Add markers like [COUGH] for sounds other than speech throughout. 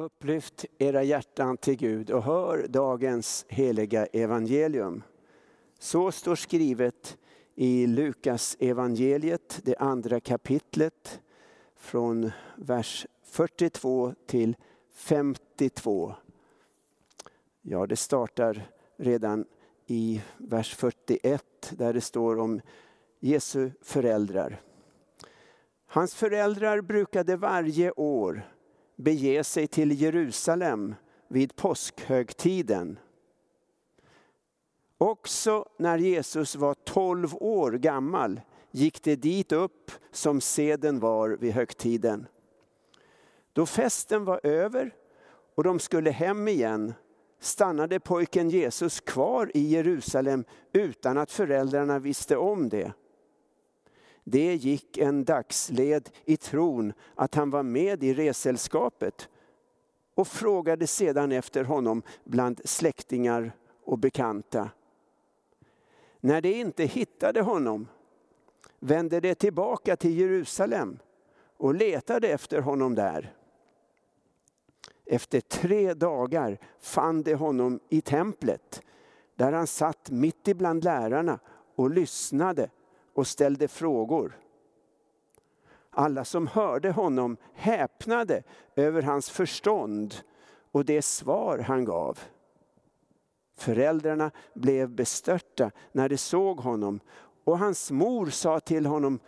Upplyft era hjärtan till Gud och hör dagens heliga evangelium. Så står skrivet i Lukas evangeliet, det andra kapitlet, från vers 42 till 52. Ja, det startar redan i vers 41 där det står om Jesu föräldrar. Hans föräldrar brukade varje år bege sig till Jerusalem vid påskhögtiden. Också när Jesus var 12 år gammal gick det dit upp som seden var vid högtiden. Då festen var över och de skulle hem igen stannade pojken Jesus kvar i Jerusalem utan att föräldrarna visste om det. Det gick en dagsled i tron att han var med i resällskapet och frågade sedan efter honom bland släktingar och bekanta. När de inte hittade honom vände de tillbaka till Jerusalem och letade efter honom där. Efter tre dagar fann de honom i templet där han satt mitt ibland lärarna och lyssnade och ställde frågor. Alla som hörde honom häpnade över hans förstånd och det svar han gav. Föräldrarna blev bestörta när de såg honom och hans mor sa till honom,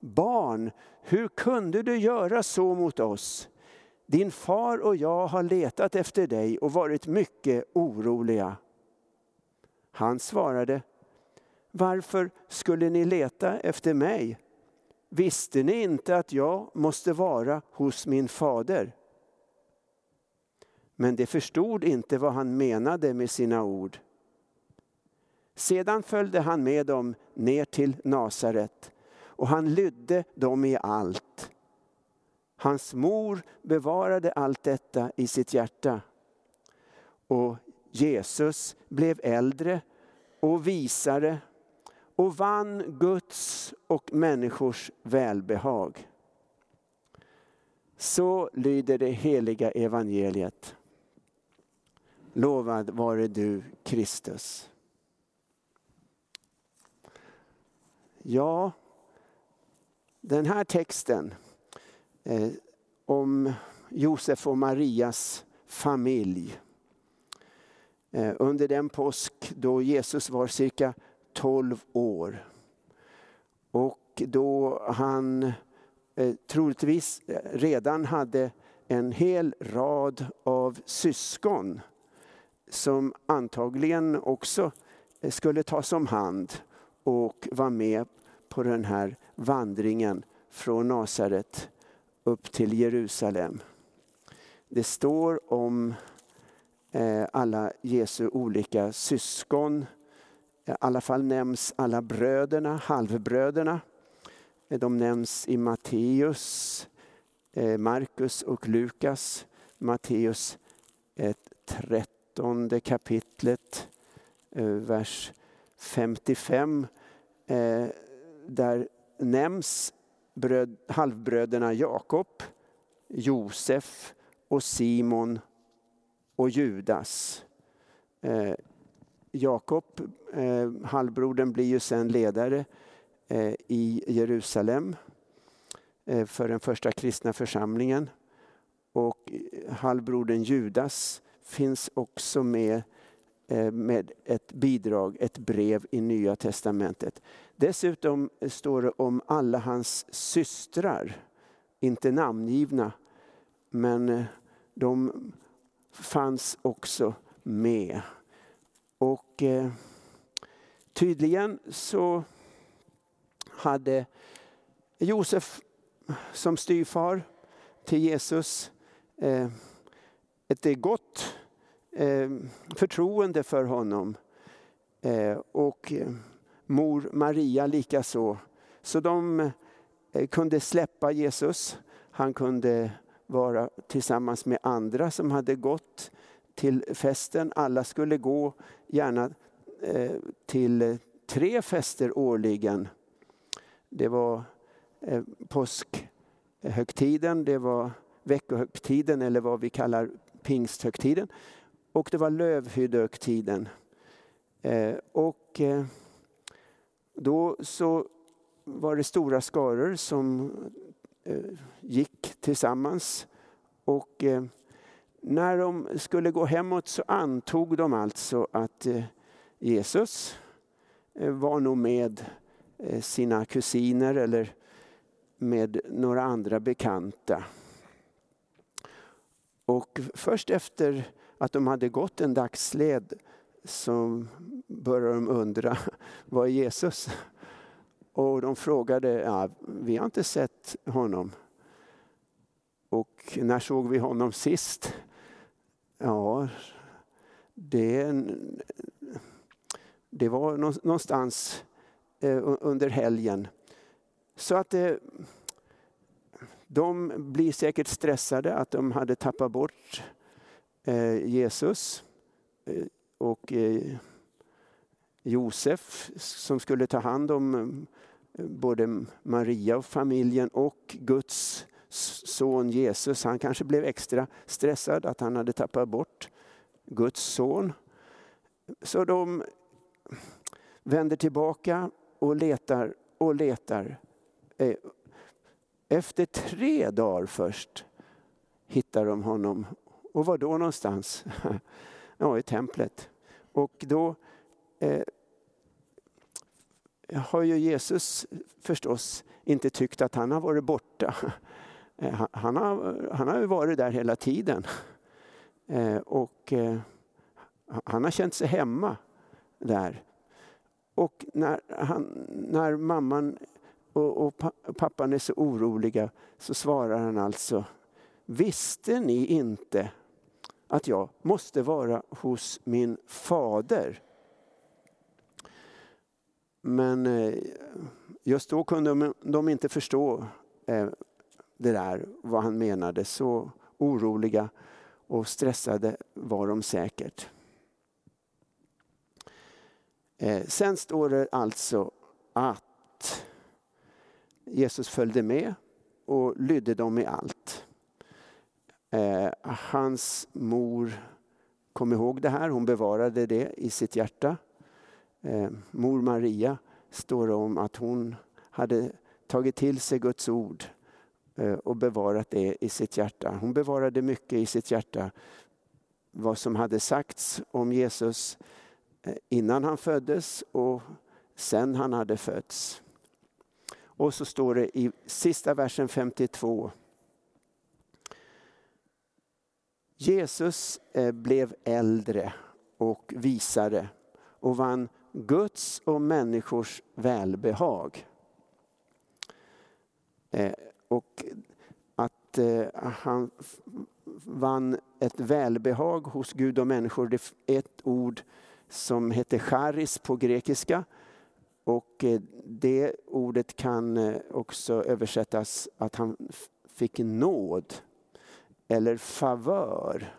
Barn, hur kunde du göra så mot oss? Din far och jag har letat efter dig och varit mycket oroliga. Han svarade, varför skulle ni leta efter mig? Visste ni inte att jag måste vara hos min fader? Men de förstod inte vad han menade med sina ord. Sedan följde han med dem ner till Nasaret och han lydde dem i allt. Hans mor bevarade allt detta i sitt hjärta. Och Jesus blev äldre och visare och vann Guds och människors välbehag. Så lyder det heliga evangeliet. Lovad vare du Kristus. Ja, den här texten eh, om Josef och Marias familj. Eh, under den påsk då Jesus var cirka 12 år. Och då han eh, troligtvis eh, redan hade en hel rad av syskon som antagligen också eh, skulle tas om hand och vara med på den här vandringen från Nasaret upp till Jerusalem. Det står om eh, alla Jesu olika syskon i alla fall nämns alla bröderna, halvbröderna. Eh, de nämns i Matteus, eh, Markus och Lukas. Matteus 13 kapitlet, vers 55. Där nämns bröd, halvbröderna Jakob, Josef och Simon och Judas. Jakob, eh, halvbrodern, blir ju sen ledare eh, i Jerusalem eh, för den första kristna församlingen. Och eh, halvbrodern Judas finns också med eh, med ett bidrag, ett brev i Nya Testamentet. Dessutom står det om alla hans systrar, inte namngivna, men eh, de fanns också med. Och eh, tydligen så hade Josef som styvfar till Jesus eh, ett gott eh, förtroende för honom. Eh, och eh, mor Maria likaså. Så de eh, kunde släppa Jesus. Han kunde vara tillsammans med andra som hade gått till festen. Alla skulle gå gärna eh, till tre fester årligen. Det var eh, påskhögtiden, det var veckohögtiden eller vad vi kallar pingsthögtiden. Och det var lövhyddehögtiden. Eh, och då så var det stora skaror som gick tillsammans. Och eh, när de skulle gå hemåt så antog de alltså att eh, Jesus eh, var nog med eh, sina kusiner eller med några andra bekanta. Och först efter att de hade gått en dagsled så började de undra, [LAUGHS] var är Jesus? Och de frågade, ja, vi har inte sett honom. Och när såg vi honom sist? Ja, det, det var någonstans eh, under helgen. Så att det, de blir säkert stressade att de hade tappat bort eh, Jesus och Josef som skulle ta hand om både Maria och familjen och Guds son Jesus. Han kanske blev extra stressad att han hade tappat bort Guds son. Så de vänder tillbaka och letar och letar. Eh, efter tre dagar först hittar de honom. Och var då någonstans? [LAUGHS] Ja, i templet. Och då eh, har ju Jesus förstås inte tyckt att han har varit borta. [LAUGHS] Eh, han har, han har varit där hela tiden. Eh, och eh, han har känt sig hemma där. Och när, han, när mamman och, och pappan är så oroliga så svarar han alltså Visste ni inte att jag måste vara hos min fader? Men just då kunde de inte förstå det där, vad han menade. Så oroliga och stressade var de säkert. Eh, sen står det alltså att Jesus följde med och lydde dem i allt. Eh, hans mor kom ihåg det här, hon bevarade det i sitt hjärta. Eh, mor Maria står det om att hon hade tagit till sig Guds ord Eh, och bevarat det i sitt hjärta. Hon bevarade mycket i sitt hjärta. Vad som hade sagts om Jesus eh, innan han föddes och sen han hade fötts. Och så står det i sista versen 52. Jesus eh, blev äldre och visare och vann Guds och människors välbehag. Och att eh, han vann ett välbehag hos Gud och människor. Det är ett ord som heter charis på grekiska. Och eh, det ordet kan eh, också översättas att han fick nåd eller favör.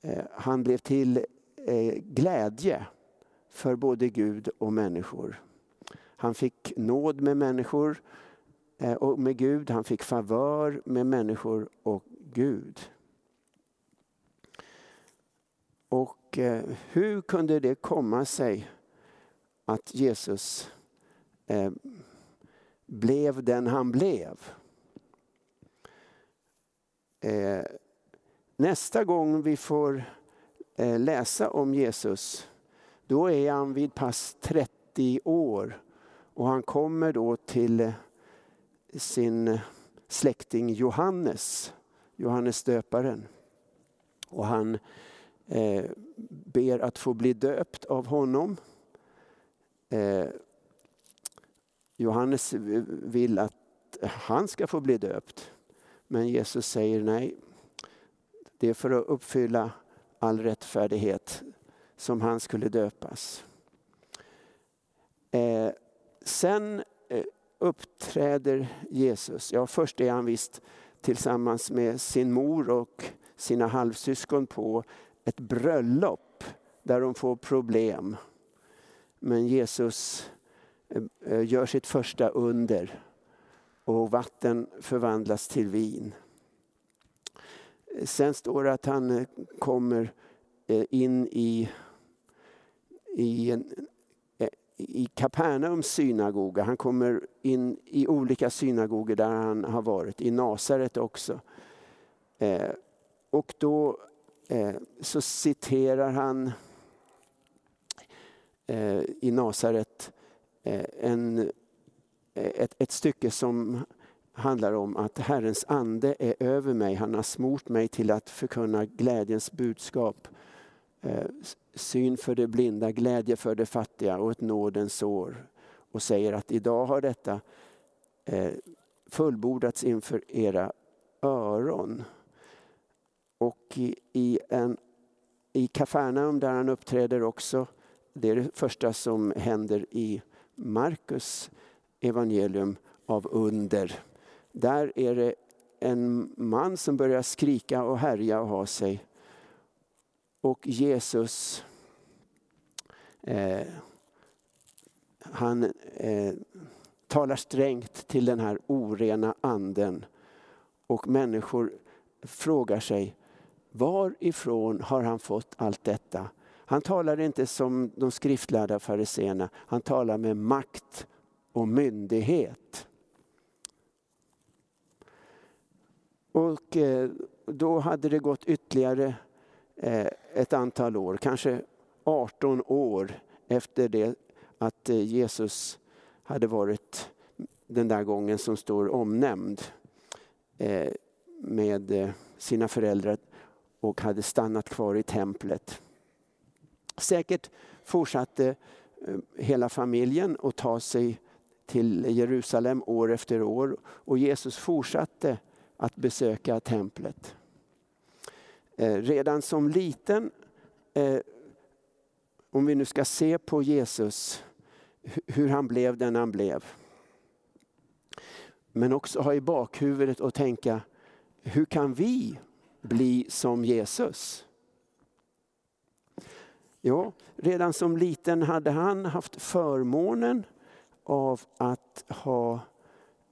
Eh, han blev till eh, glädje för både Gud och människor. Han fick nåd med människor Eh, och med Gud. Han fick favör med människor och Gud. Och eh, hur kunde det komma sig att Jesus eh, blev den han blev? Nästa gång vi får läsa om Jesus, då är han vid pass 30 år och han kommer då till sin släkting Johannes, Johannes döparen. Och han eh, ber att få bli döpt av honom. Eh, Johannes vill att han ska få bli döpt. Men Jesus säger nej. Det är för att uppfylla all rättfärdighet som han skulle döpas. Eh, sen eh, uppträder Jesus? Ja, först är han visst tillsammans med sin mor och sina halvsyskon på ett bröllop där de får problem. Men Jesus eh, eh, gör sitt första under och vatten förvandlas till vin. Sen står det att han eh, kommer in i, i, i Kapernaums synagoga. Han kommer in i olika synagogor där han har varit, i Nasaret också. Eh, och då eh, så citerar han eh, i Nasaret en, ett, ett stycke som handlar om att Herrens ande är över mig. Han har smort mig till att förkunna glädjens budskap. Syn för de blinda, glädje för de fattiga och ett nådens år. Och säger att idag har detta eh, fullbordats inför era öron. Och i, i, en, i Kafarnaum där han uppträder också, det är det första som händer i Markus evangelium av under. Där är det en man som börjar skrika och härja och ha sig. Och Jesus eh, han eh, talar strängt till den här orena anden. Och människor frågar sig varifrån har han fått allt detta? Han talar inte som de skriftlärda fariseerna. Han talar med makt och myndighet. Och eh, då hade det gått ytterligare Eh, ett antal år, kanske 18 år efter det att eh, Jesus hade varit den där gången som står omnämnd eh, med sina föräldrar och hade stannat kvar i templet. Säkert fortsatte hela familjen att ta sig till Jerusalem år efter år och Jesus fortsatte att besöka templet. Eh, redan som liten, eh, om vi nu ska se på Jesus, hur han blev den han blev. Men också ha i bakhuvudet och tänka, hur kan vi bli som Jesus? Ja, redan som liten hade han haft förmånen av att ha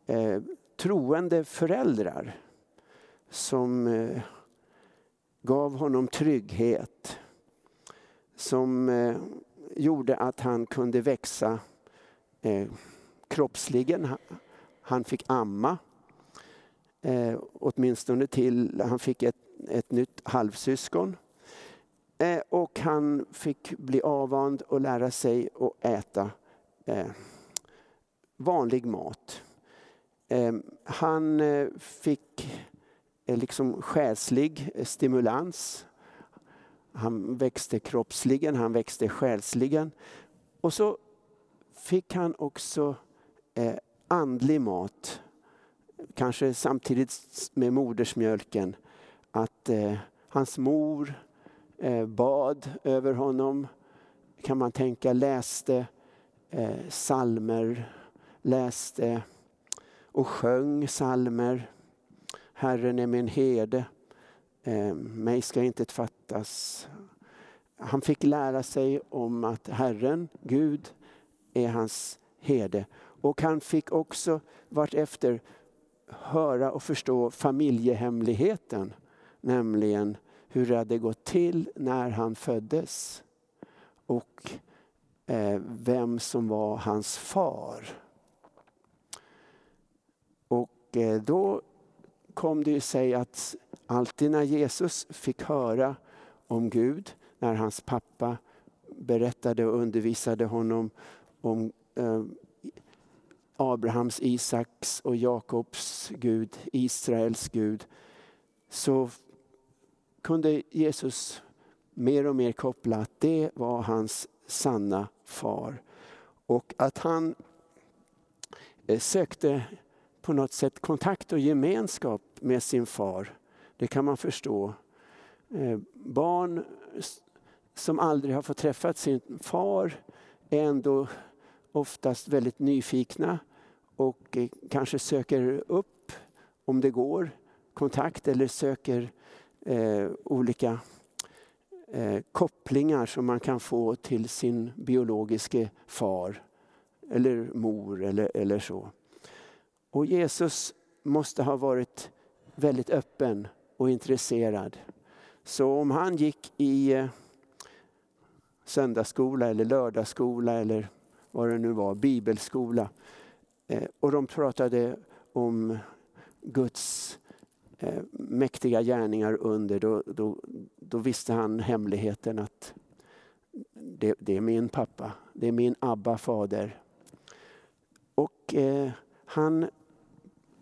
eh, troende föräldrar som eh, gav honom trygghet. Som eh, gjorde att han kunde växa eh, kroppsligen. Han fick amma. Eh, åtminstone till han fick ett, ett nytt halvsyskon. och han fick bli avvand och lära sig att äta vanlig mat. Han fick liksom själslig stimulans. Han växte kroppsligen, han växte själsligen. Och så fick han också eh, andlig mat. Kanske samtidigt med modersmjölken. Att eh, hans mor eh, bad över honom, kan man tänka, läste eh, salmer, läste och sjöng salmer. Herren är min herde, eh, mig ska inte fattas. Han fick lära sig om att Herren, Gud, är hans herde. Och han fick också vartefter höra och förstå familjehemligheten. Nämligen hur det hade gått till när han föddes. Och eh, vem som var hans far. Och eh, då kom det sig att alltid när Jesus fick höra om Gud, när hans pappa berättade och undervisade honom om eh, Abrahams, Isaks och Jakobs Gud, Israels Gud, så kunde Jesus mer och mer koppla att det var hans sanna far. Och att han eh, sökte på något sätt kontakt och gemenskap med sin far. Det kan man förstå. Eh, barn som aldrig har fått träffa sin far är ändå oftast väldigt nyfikna och eh, kanske söker upp, om det går, kontakt eller söker eh, olika eh, kopplingar som man kan få till sin biologiske far eller mor eller, eller så. Och Jesus måste ha varit väldigt öppen och intresserad. Så om han gick i eh, söndagsskola eller lördagsskola eller vad det nu var, bibelskola. Eh, och de pratade om Guds eh, mäktiga gärningar under, då, då, då visste han hemligheten att det, det, är min pappa, det är min Abba fader. Och eh, han,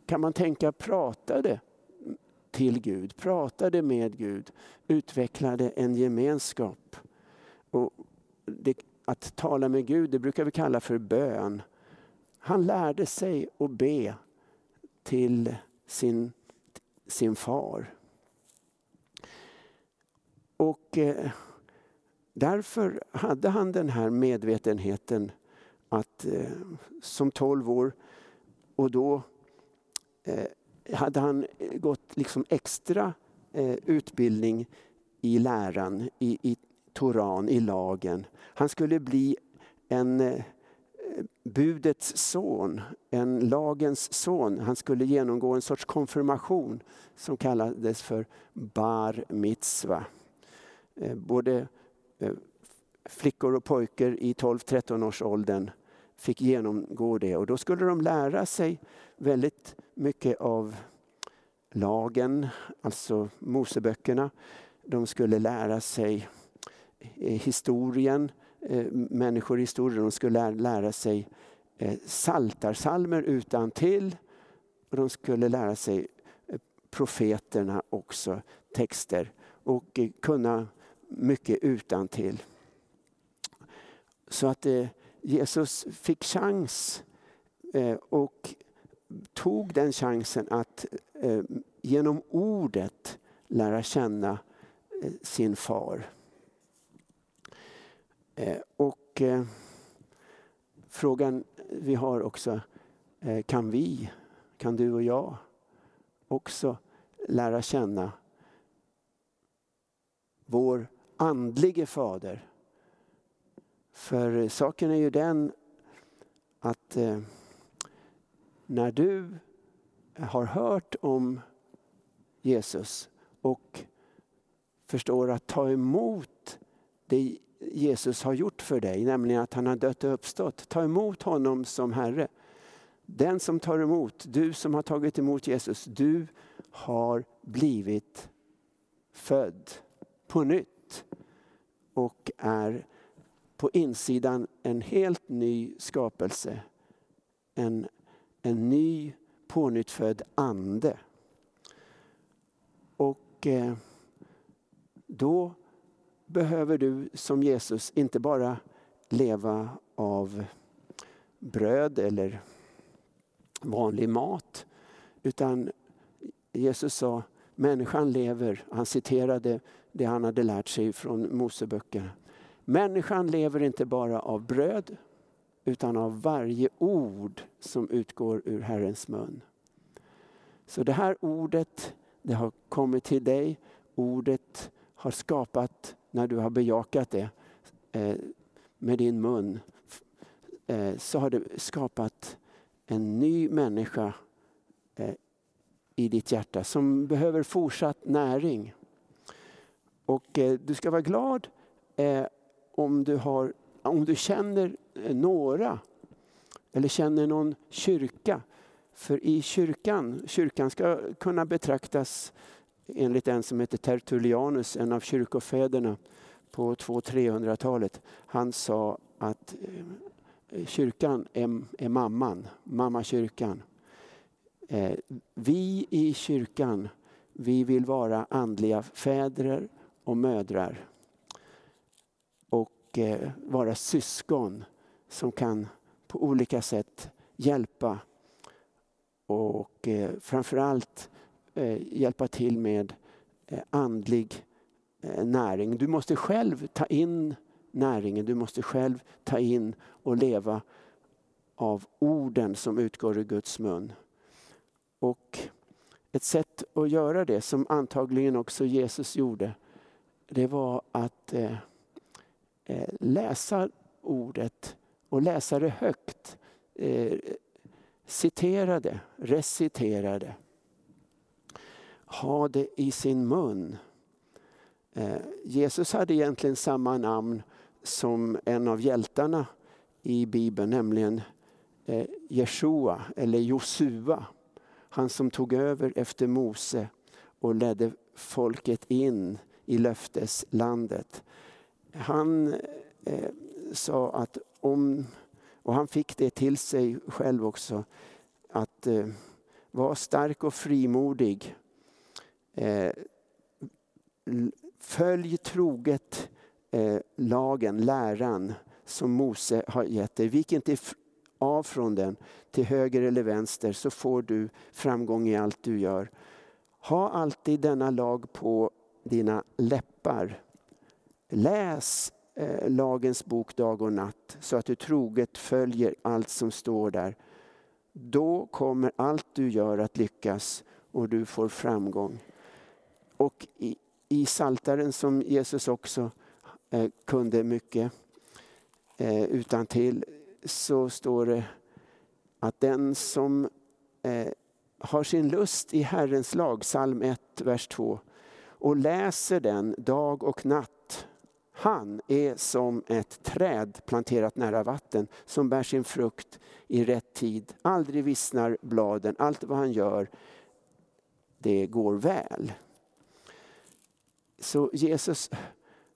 kan man tänka, pratade till Gud, pratade med Gud, utvecklade en gemenskap. Och det, att tala med Gud, det brukar vi kalla för bön. Han lärde sig att be till sin, sin far. Och eh, därför hade han den här medvetenheten att eh, som 12 år och då Eh, hade han eh, gått liksom extra eh, utbildning i läran, i, i Toran, i lagen. Han skulle bli en budets son, en lagens son. Han skulle genomgå en sorts konfirmation som kallades för bar mitzva. Både flickor och pojkar i 12-13 års åldern fick genomgå det och då skulle de lära sig väldigt mycket av lagen, alltså Moseböckerna. De skulle lära sig eh, historien, eh, människor i historien. De skulle lära sig eh, saltarsalmer utan till och de skulle lära sig profeterna också, texter och kunna mycket utan till. Så att Jesus fick chans eh, och tog den chansen att eh, genom ordet lära känna eh, sin far. Och frågan vi har också, kan vi, kan du och jag också lära känna vår andlige fader? För saken är ju den att eh, när du har hört om Jesus och förstår att ta emot det Jesus har gjort för dig, nämligen att han har dött och uppstått. Ta emot honom som Herre. Den som tar emot, du som har tagit emot Jesus, du har blivit född på nytt och är på insidan en helt ny skapelse. En, en ny pånyttfödd ande. Och eh, då behöver du som Jesus inte bara leva av bröd eller vanlig mat. Utan Jesus sa, människan lever, han citerade det han hade lärt sig från Moseböckerna. Människan lever inte bara av bröd utan av varje ord som utgår ur Herrens mun. Så det här ordet, det har kommit till dig. Ordet har skapat när du har bejakat det eh, med din mun eh, så har det skapat en ny människa eh, i ditt hjärta som behöver fortsatt näring. Och du ska vara glad om, du har, om du känner eh, några eller känner någon kyrka. För i kyrkan, kyrkan ska kunna betraktas enligt en som heter Tertullianus, en av kyrkofäderna på 200-300-talet. Han sa att eh, kyrkan är, är mamman, mammakyrkan. Eh, vi i kyrkan, vi vill vara andliga fäder och mödrar. Och eh, vara syskon som kan på olika sätt hjälpa och eh, framförallt Eh, hjälpa till med eh, andlig eh, näring. Du måste själv ta in näringen, du måste själv ta in och leva av orden som utgår ur Guds mun. Och ett sätt att göra det, som antagligen också Jesus gjorde, det var att eh, läsa ordet och läsa det högt. Eh, citera det, recitera det. ha det i sin mun. Eh, Jesus hade egentligen samma namn som en av hjältarna i Bibeln, nämligen eh, Jeshua eller Josua. Han som tog över efter Mose och ledde folket in i löfteslandet. Han eh, sa att om, och han fick det till sig själv också, att eh, vara stark och frimodig. Eh, följ troget eh, lagen, läran som Mose har gett dig. Vik inte av från den till höger eller vänster så får du framgång i allt du gör. Ha alltid denna lag på dina läppar. Läs eh, lagens bok dag och natt så att du troget följer allt som står där. Då kommer allt du gör att lyckas och du får framgång. Och i, i Saltaren som Jesus också eh, kunde mycket eh, utan till så står det att den som eh, har sin lust i Herrens lag, psalm 1, vers 2, och läser den dag och natt. Han är som ett träd planterat nära vatten som bär sin frukt i rätt tid. Aldrig vissnar bladen, allt vad han gör det går väl. Så Jesus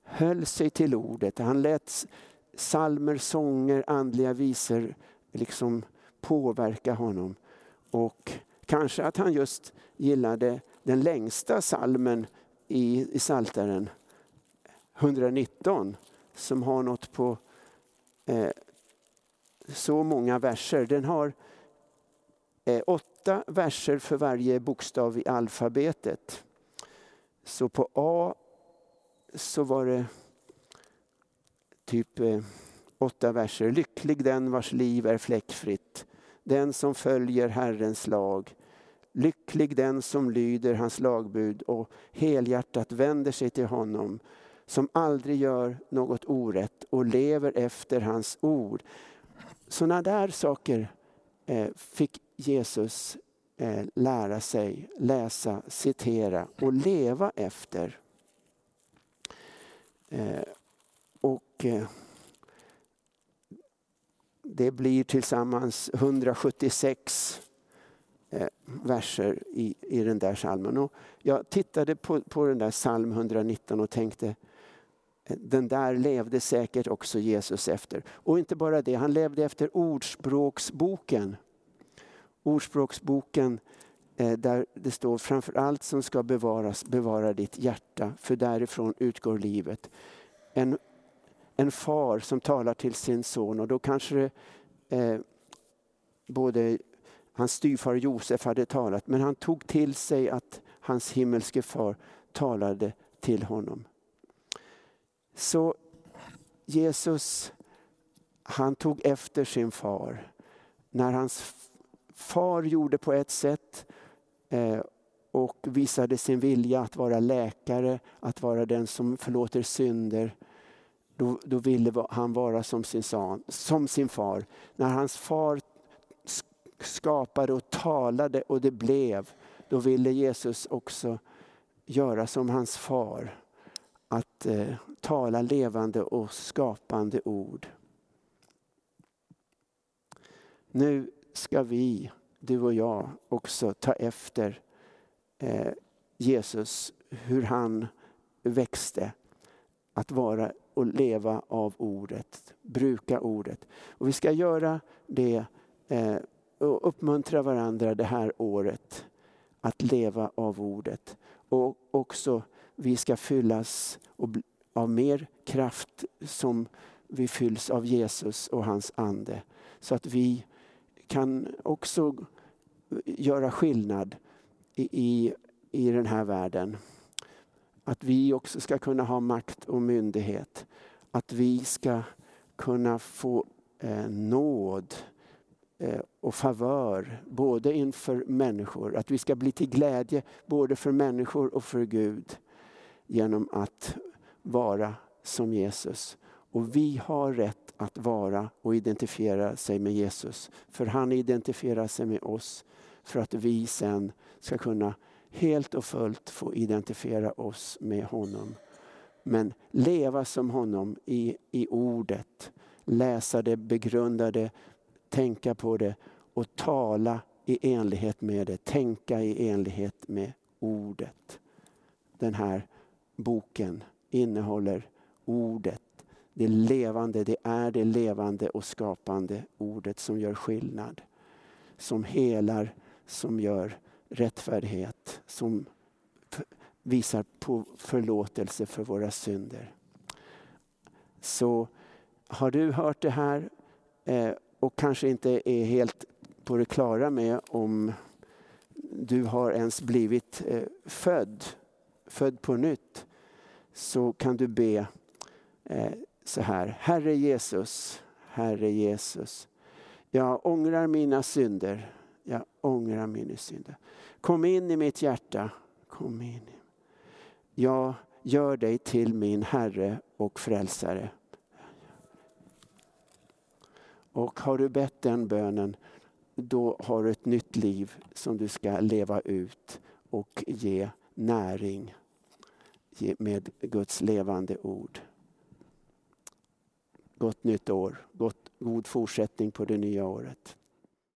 höll sig till ordet. Han lät salmer, sånger, andliga visor liksom påverka honom. Och kanske att han just gillade den längsta salmen i, i Saltaren 119 som har något på eh, så många verser. Den har eh, åtta verser för varje bokstav i alfabetet. Så på A så var det typ eh, åtta verser. Lycklig den vars liv är fläckfritt, den som följer Herrens lag. Lycklig den som lyder hans lagbud och helhjärtat vänder sig till honom, som aldrig gör något orätt och lever efter hans ord. Sådana där saker eh, fick Jesus eh, lära sig, läsa, citera och leva efter. Eh, och det blir tillsammans 176 verser i, i den där salmen. Och jag tittade på, på den där psalm 119 och tänkte den där levde säkert också Jesus efter. Och inte bara det, han levde efter Ordspråksboken. Ordspråksboken eh, där det står framför allt som ska bevaras, bevara ditt hjärta, för därifrån utgår livet. En en far som talar till sin son och då kanske det, eh, både hans styvfar Josef hade talat men han tog till sig att hans himmelske far talade till honom. Så Jesus han tog efter sin far. När hans far gjorde på ett sätt eh, och visade sin vilja att vara läkare, att vara den som förlåter synder då, då ville han vara som sin, son, som sin far. När hans far skapade och talade och det blev, då ville Jesus också göra som hans far. Att eh, tala levande och skapande ord. Nu ska vi, du och jag, också ta efter eh, Jesus, hur han växte att vara och leva av ordet, bruka ordet. Och vi ska göra det eh, och uppmuntra varandra det här året att leva av ordet. Och också vi ska fyllas av mer kraft som vi fylls av Jesus och hans ande. Så att vi kan också göra skillnad i, i, i den här världen. Att vi också ska kunna ha makt och myndighet. Att vi ska kunna få eh, nåd eh, och favör både inför människor. Att vi ska bli till glädje både för människor och för Gud genom att vara som Jesus. Och vi har rätt att vara och identifiera sig med Jesus. För han identifierar sig med oss för att vi sen ska kunna helt och fullt få identifiera oss med honom. Men leva som honom i, i ordet, läsa det, begrunda det, tänka på det och tala i enlighet med det, tänka i enlighet med ordet. Den här boken innehåller ordet. Det levande, det är det levande och skapande ordet som gör skillnad. Som helar, som gör rättfärdighet, som visar på förlåtelse för våra synder. Så har du hört det här eh, och kanske inte är helt på det klara med om du har ens blivit eh, född, född på nytt, så kan du be eh, så här. Herre Jesus, Herre Jesus. Jag ångrar mina synder. Jag ångrar mina synder. Kom in i mitt hjärta. Kom in. Jag gör dig till min Herre och Frälsare. Och har du bett den bönen, då har du ett nytt liv som du ska leva ut och ge näring med Guds levande ord. Gott nytt år, Gott, god fortsättning på det nya året.